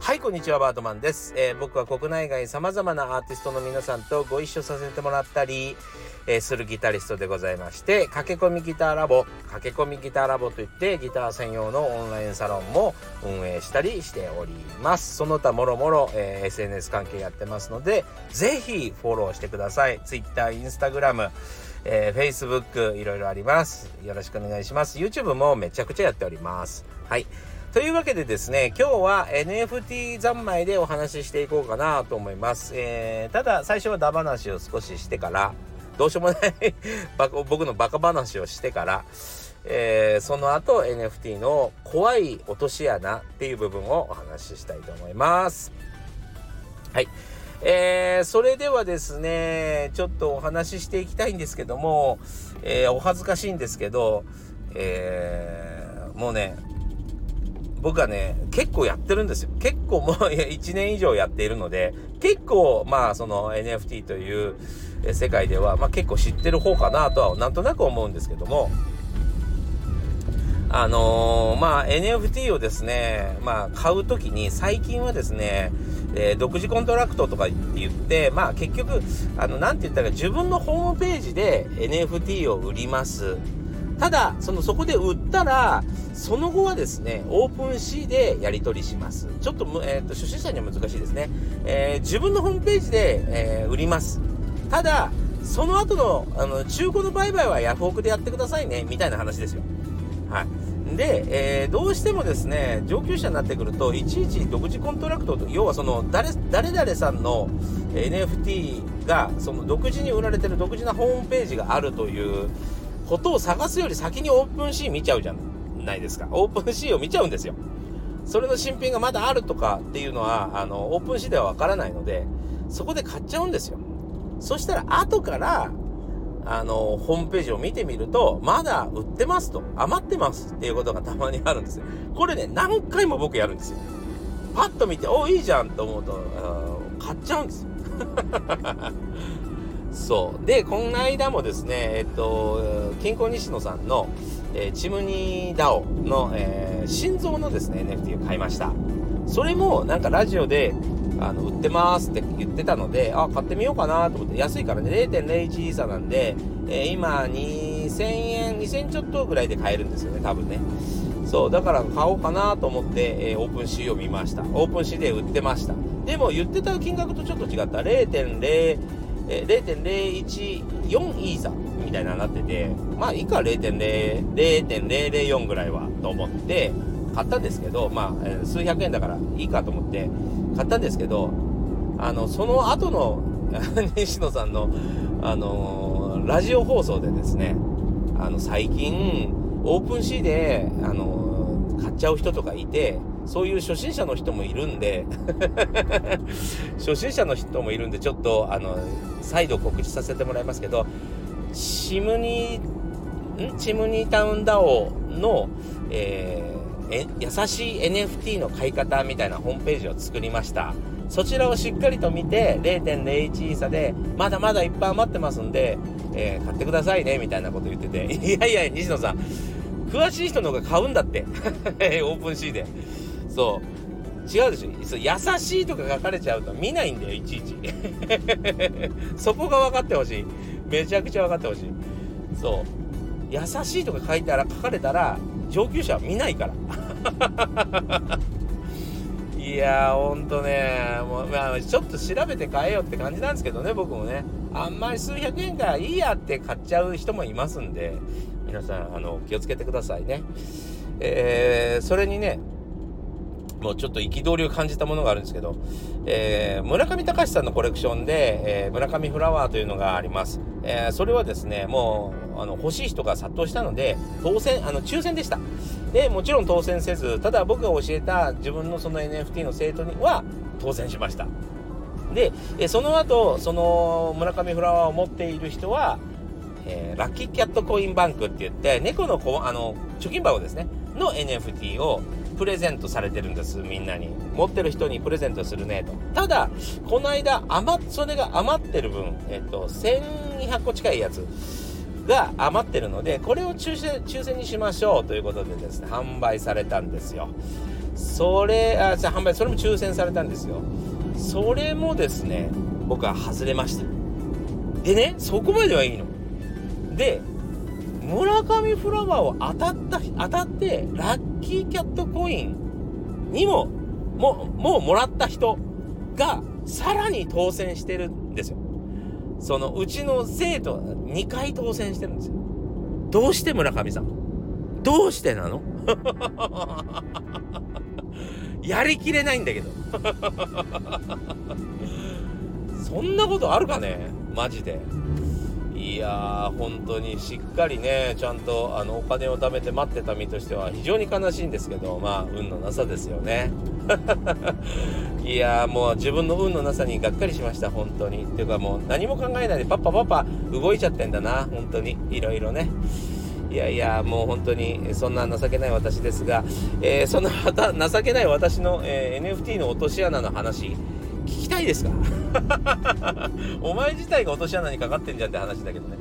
はい、こんにちは、バートマンです。えー、僕は国内外様々なアーティストの皆さんとご一緒させてもらったり、えー、するギタリストでございまして、駆け込みギターラボ、駆け込みギターラボといってギター専用のオンラインサロンも運営したりしております。その他もろもろ、えー、SNS 関係やってますので、ぜひフォローしてください。Twitter、Instagram、えー、Facebook いろいろあります。よろしくお願いします。YouTube もめちゃくちゃやっております。はい。というわけでですね、今日は NFT 三昧でお話ししていこうかなと思います。えー、ただ最初はダ話を少ししてから、どうしようもない 僕のバカ話をしてから、えー、その後 NFT の怖い落とし穴っていう部分をお話ししたいと思います。はい。えー、それではですね、ちょっとお話ししていきたいんですけども、えー、お恥ずかしいんですけど、えー、もうね、僕はね、結構やってるんですよ。結構もう1年以上やっているので、結構まあその NFT という世界では、まあ結構知ってる方かなとはなんとなく思うんですけども、あのー、まあ NFT をですね、まあ買うときに最近はですね、え、独自コントラクトとかって言って、まあ結局、あの、なんて言ったら自分のホームページで NFT を売ります。ただ、その、そこで売ったら、その後はですね、オープンシーでやり取りします。ちょっと、えっ、ー、と、初心者には難しいですね。えー、自分のホームページで、えー、売ります。ただ、その後の、あの、中古の売買はヤフオクでやってくださいね、みたいな話ですよ。はい。で、えー、どうしてもですね、上級者になってくると、いちいち独自コントラクトと、要はその、誰、誰々さんの NFT が、その独自に売られてる独自なホームページがあるという、ことを探すより先にオープンシーン見ちゃうじゃないですか。オープンシーンを見ちゃうんですよ。それの新品がまだあるとかっていうのは、あの、オープンシーではわからないので、そこで買っちゃうんですよ。そしたら後から、あの、ホームページを見てみると、まだ売ってますと、余ってますっていうことがたまにあるんですよ。これね、何回も僕やるんですよ。パッと見て、お、いいじゃんと思うと、買っちゃうんですよ。そう。で、この間もですね、えっと、キンコン西野さんの、えー、チムニーダオの、えー、心臓のですね、NFT を買いました。それも、なんかラジオで、あの、売ってますって言ってたので、あ、買ってみようかなと思って、安いからね、0.01イーサなんで、えー、今、2000円、2000ちょっとぐらいで買えるんですよね、多分ね。そう、だから買おうかなと思って、えー、オープンシーを見ました。オープンシーで売ってました。でも、言ってた金額とちょっと違った。0.0、えー、0.014イーサみたいななってて、まあ、以下0.0、0.004ぐらいはと思って買ったんですけど、まあ、数百円だからいいかと思って買ったんですけど、あの、その後の 西野さんの、あのー、ラジオ放送でですね、あの、最近、オープンシーで、あのー、買っちゃう人とかいて、そういう初心者の人もいるんで 初心者の人もいるんで、ちょっと、あの、再度告知させてもらいますけど、チムニー、ん？チムニータウンダオの、えー、え、優しい NFT の買い方みたいなホームページを作りました。そちらをしっかりと見て、0.01差で、まだまだいっぱい余ってますんで、えー、買ってくださいね、みたいなこと言ってて、いやいや、西野さん、詳しい人の方が買うんだって。オープンシーで。そう。違うでしょそう優しいとか書かれちゃうと見ないんだよ、いちいち。そこが分かってほしい。めちゃくちゃ分かってほしい。そう。優しいとか書いたら、書かれたら、上級者は見ないから。いやー、ほんとね、もう、まあ、ちょっと調べて買えよって感じなんですけどね、僕もね。あんまり数百円からいいやって買っちゃう人もいますんで、皆さん、あの、気をつけてくださいね。えー、それにね、もうちょっと憤りを感じたものがあるんですけど、えー、村上隆さんのコレクションで、えー、村上フラワーというのがあります。えー、それはですね、もう、あの、欲しい人が殺到したので、当選、あの、抽選でした。で、もちろん当選せず、ただ僕が教えた自分のその NFT の生徒には当選しました。で、えその後、その村上フラワーを持っている人は、えー、ラッキーキャットコインバンクって言って、猫のこあの貯金箱ですね、の NFT をプレゼントされてるんです、みんなに。持ってる人にプレゼントするね、と。ただ、この間、余、それが余ってる分、えっと、1200個近いやつが余ってるので、これを抽選抽選にしましょうということでですね、販売されたんですよ。それ、あ、じゃ販売、それも抽選されたんですよ。それもですね、僕は外れました。でね、そこまではいいの。で、村上フラワーを当たった、当たって、ラッキーキャットコインにも、も、もうもらった人が、さらに当選してるんですよ。その、うちの生徒は2回当選してるんですよ。どうして村上さん？どうしてなの？やりきれないんだけど。そんなことあるかね？マジで。いやー、本当にしっかりね、ちゃんとあのお金を貯めて待ってた身としては非常に悲しいんですけど、まあ、運のなさですよね。いやー、もう自分の運のなさにがっかりしました、本当に。っていうかもう何も考えないでパッパパッパ動いちゃってんだな、本当に。いろいろね。いやいや、もう本当にそんな情けない私ですが、えー、そのまた情けない私の、えー、NFT の落とし穴の話、聞きたいですか？お前自体が落とし穴にかかってんじゃんって話だけどね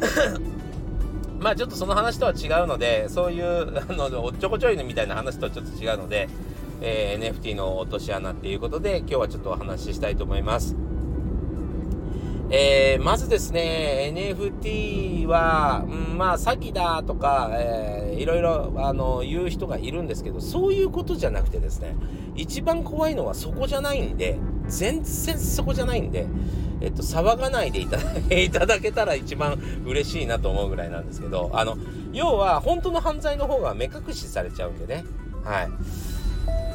まあちょっとその話とは違うので、そういう、あの、おっちょこちょいのみたいな話とはちょっと違うので、えー、NFT の落とし穴っていうことで、今日はちょっとお話ししたいと思います。えー、まずですね、NFT は、うん、まあ、詐欺だとか、えー、いろいろ、あの、言う人がいるんですけど、そういうことじゃなくてですね、一番怖いのはそこじゃないんで、全然そこじゃないんで、えっと、騒がないで いただけたら一番嬉しいなと思うぐらいなんですけど、あの、要は、本当の犯罪の方が目隠しされちゃうんでね、はい。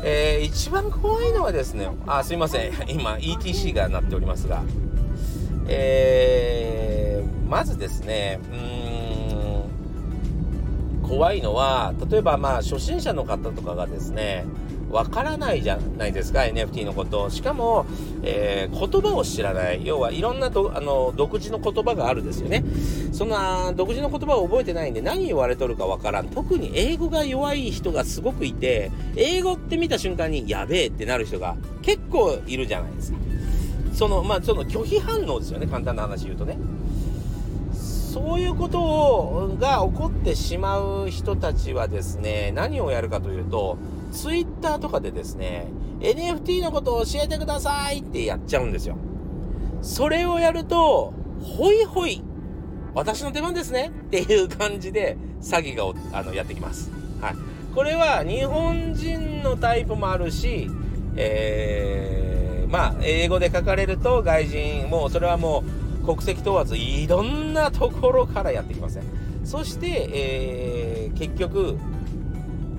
えー、一番怖いのはですね、あ、すいません、今、ETC が鳴っておりますが、えー、まずですね、うーん、怖いのは、例えばまあ、初心者の方とかがですね、わからないじゃないですか、NFT のこと。しかも、えー、言葉を知らない。要はいろんなと、あの、独自の言葉があるんですよね。そんな、独自の言葉を覚えてないんで何言われとるかわからん。特に英語が弱い人がすごくいて、英語って見た瞬間にやべえってなる人が結構いるじゃないですか。その、まあ、その拒否反応ですよね、簡単な話言うとね。そういうことをが起こってしまう人たちはですね、何をやるかというと、ツイッターとかでですね、NFT のことを教えてくださいってやっちゃうんですよ。それをやると、ほいほい、私の出番ですねっていう感じで詐欺があのやってきます。はい。これは日本人のタイプもあるし、えーまあ、英語で書かれると外人、もうそれはもう国籍問わずいろんなところからやってきますね。そして、えー、結局、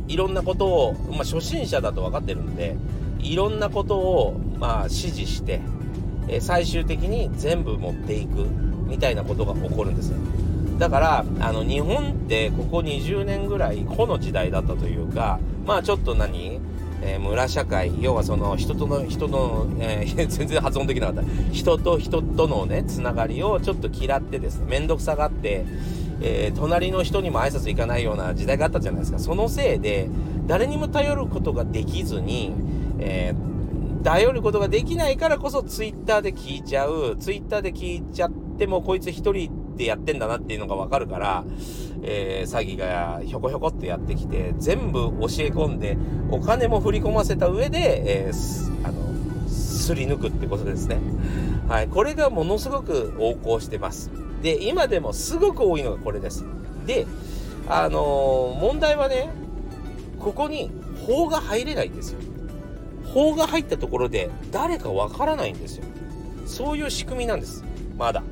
いろんなことを、まあ、初心者だと分かってるんで、いろんなことを、まあ、指示して、えー、最終的に全部持っていくみたいなことが起こるんですね。だから、あの、日本ってここ20年ぐらい、この時代だったというか、まあちょっと何えー、村社会要はその人との人の、えー、全然発音できなかった人と人とのねつながりをちょっと嫌ってですね面倒くさがって、えー、隣の人にも挨拶行かないような時代があったじゃないですかそのせいで誰にも頼ることができずに、え頼ることができないからこそツイッターで聞いちゃうツイッターで聞いちゃってもこいつ一人でやってんだなっていうのがわかるから、えー、詐欺がひょこひょこってやってきて、全部教え込んで、お金も振り込ませた上で、え、あの、すり抜くってことですね。はい。これがものすごく横行してます。で、今でもすごく多いのがこれです。で、あのー、問題はね、ここに法が入れないんですよ。法が入ったところで誰かわからないんですよ。そういう仕組みなんです。まだ。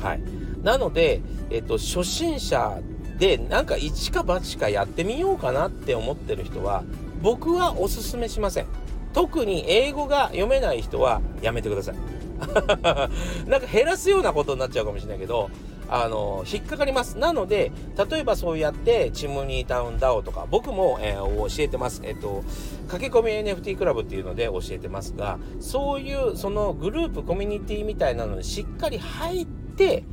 はい。なので、えっと、初心者でなんか一か八かやってみようかなって思ってる人は、僕はおすすめしません。特に英語が読めない人はやめてください。なんか減らすようなことになっちゃうかもしれないけど、あの、引っかかります。なので、例えばそうやって、チムニータウンダオとか、僕も、えー、教えてます。えっと、駆け込み NFT クラブっていうので教えてますが、そういう、そのグループ、コミュニティみたいなのにしっかり入って、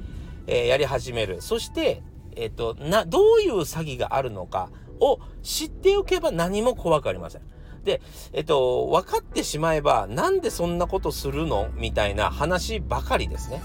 えー、やり始める。そして、えっ、と、な、どういう詐欺があるのかを知っておけば何も怖くありません。で、えっ、と、分かってしまえば、なんでそんなことするの？みたいな話ばかりですね。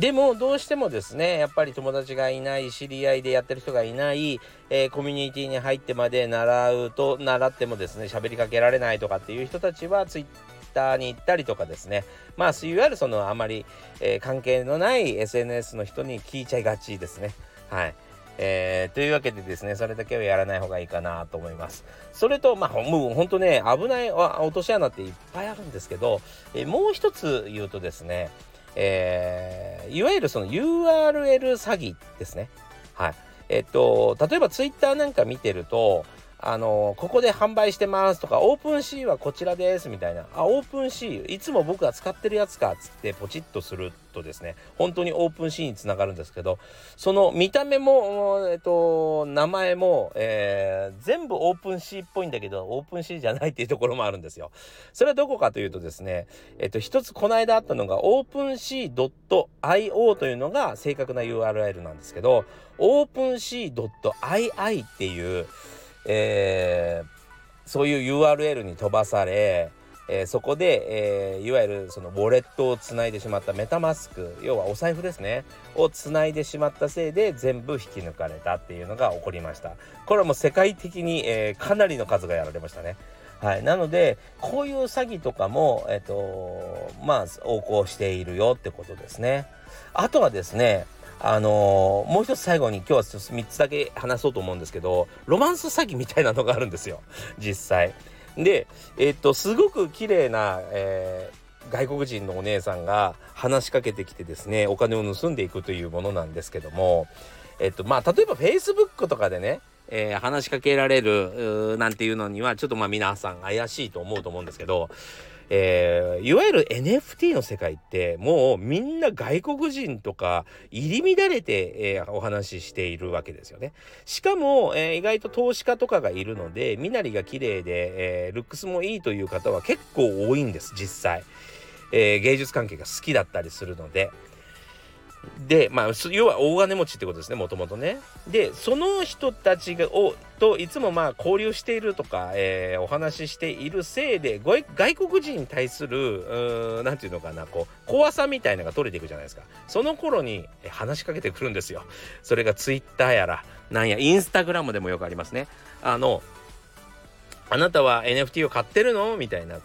でもどうしてもですねやっぱり友達がいない知り合いでやってる人がいない、えー、コミュニティに入ってまで習うと習ってもですね喋りかけられないとかっていう人たちはツイッターに行ったりとかですねまあいわゆるそのあまり、えー、関係のない SNS の人に聞いちゃいがちですねはい。えー、というわけでですね、それだけはやらない方がいいかなと思います。それと、まあ、もう本当ね、危ない落とし穴っていっぱいあるんですけど、えー、もう一つ言うとですね、えー、いわゆるその URL 詐欺ですね。はい。えっと、例えばツイッターなんか見てると、あのここで販売してますとか、 OpenSea はこちらですみたいな、あ、 OpenSea、いつも僕が使ってるやつかっつってポチッとするとですね、本当に OpenSea につながるんですけど、その見た目も、えっと、名前も、えー、全部 OpenSea っぽいんだけど、 OpenSea じゃないっていうところもあるんですよ。それはどこかというとですね、えっと、一つこの間あったのが、 OpenSea .io というのが正確な URL なんですけど、 OpenSea .ii っていう、えー、そういう URL に飛ばされ、えー、そこで、えー、いわゆるそのウォレットをつないでしまった MetaMask 要はお財布ですねをつないでしまったせいで全部引き抜かれたっていうのが起こりました。これはもう世界的に、えー、かなりの数がやられましたね。はい、なのでこういう詐欺とかも、えっ、とまあ横行しているよってことですね。あとはですねあのー、もう一つ最後に今日は3つだけ話そうと思うんですけどロマンス詐欺みたいなのがあるんですよ実際。でえっとすごく綺麗な、えー、外国人のお姉さんが話しかけてきてですねお金を盗んでいくというものなんですけどもえっとまあ例えば Facebook とかでねえー、話しかけられるなんていうのにはちょっとまあ皆さん怪しいと思うと思うんですけどえー、いわゆる NFT の世界ってもうみんな外国人とか入り乱れて、えー、お話ししているわけですよね。しかも、えー、意外と投資家とかがいるので身なりが綺麗で、えルックスもいいという方は結構多いんです実際、え芸術関係が好きだったりするので。で、まあ、要は大金持ちってことですね、もともとね。で、その人たちがをといつもまあ交流しているとか、えー、お話ししているせいで、外国人に対する、何て言うのかな、こう、怖さみたいなのが取れていくじゃないですか。その頃に話しかけてくるんですよ。それが Twitter やら、なんや、インスタグラムでもよくありますね。あの、あなたは NFT を買ってるの？みたいな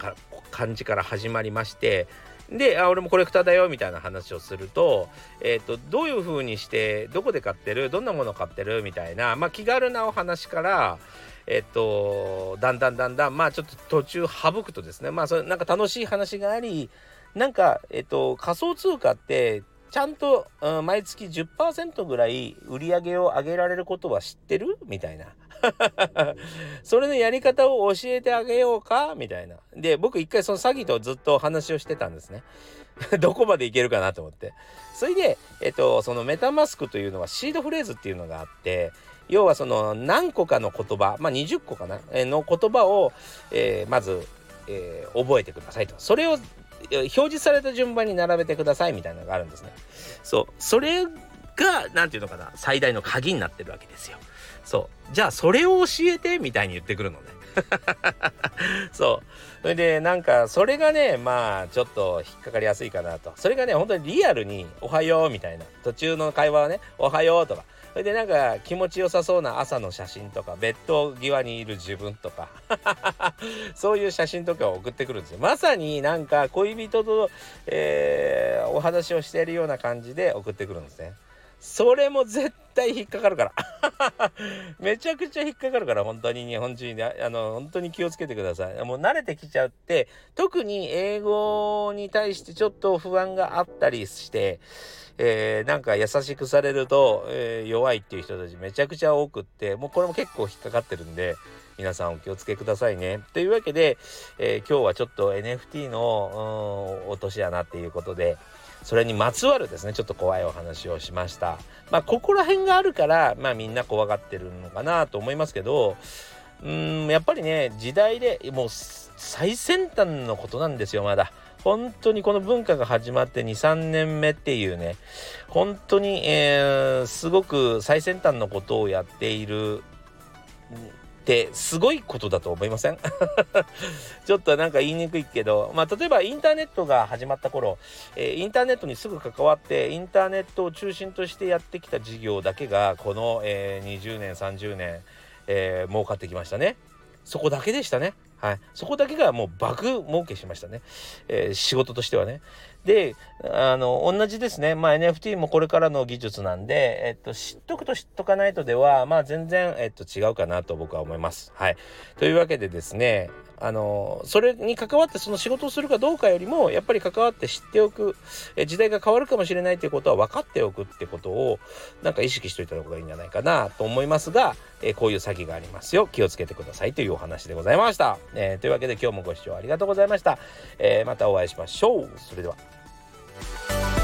感じから始まりまして、で、あ、俺もコレクターだよ、みたいな話をすると、えっ、ー、と、どういう風にして、どこで買ってるどんなもの買ってるみたいな、まあ、気軽なお話から、えっ、ー、と、だんだんだんだん、まあ、ちょっと途中省くとですね、まあ、それ、なんか楽しい話があり、なんか、えっ、ー、と、仮想通貨って、ちゃんと、うん、毎月10%ぐらい売り上げを上げられることは知ってる？みたいな。それのやり方を教えてあげようか？みたいな。で、僕一回その詐欺とずっと話をしてたんですね。どこまでいけるかなと思って。それで、えっと、そのメタマスクというのはシードフレーズっていうのがあって、要はその何個かの言葉、まあ20個かな、の言葉を、えー、まず、えー、覚えてくださいと。それを表示された順番に並べてくださいみたいなのがあるんですね。そう。それが、何て言うのかな、最大の鍵になってるわけですよ。そう。じゃあそれを教えてみたいに言ってくるのね。そう。それでなんかそれがねまあちょっと引っかかりやすいかなと。それがね本当にリアルに「おはよう」みたいな途中の会話はね「おはよう」とか。それでなんか気持ちよさそうな朝の写真とかベッド際にいる自分とか そういう写真とかを送ってくるんですよ。まさになんか恋人と、えー、お話をしているような感じで送ってくるんですね。それも絶対引っかかるから。めちゃくちゃ引っかかるから本当に日本人であの本当に気をつけてください。もう慣れてきちゃって特に英語に対してちょっと不安があったりして、えー、なんか優しくされると、えー、弱いっていう人たちめちゃくちゃ多くってもうこれも結構引っかかってるんで皆さんお気をつけくださいね。というわけで、えー、今日はちょっと NFT の落とし穴っていうことでそれにまつわるですねちょっと怖いお話をしました。まあここら辺があるからまあみんな怖がってるのかなと思いますけどうんやっぱりね時代でもう最先端のことなんですよまだ。本当にこの文化が始まって23年目っていうね本当に、えー、すごく最先端のことをやっているってすごいことだと思いません？ちょっとなんか言いにくいけど、まあ、例えばインターネットが始まった頃、えー、インターネットにすぐ関わってインターネットを中心としてやってきた事業だけがこの、えー、20年30年、えー、儲かってきましたね。そこだけでしたね。はい。そこだけがもう爆儲けしましたね。えー、仕事としてはね。で、あの、同じですね。まあ NFT もこれからの技術なんで、えっと、知っとくと知っとかないとでは、まあ全然、えっと、違うかなと僕は思います。はい。というわけでですね、あのそれに関わってその仕事をするかどうかよりもやっぱり関わって知っておくえ時代が変わるかもしれないということは分かっておくってことをなんか意識しといた方がいいんじゃないかなと思いますが、えこういう詐欺がありますよ気をつけてくださいというお話でございました、えー、というわけで今日もご視聴ありがとうございました、えー、またお会いしましょうそれでは Música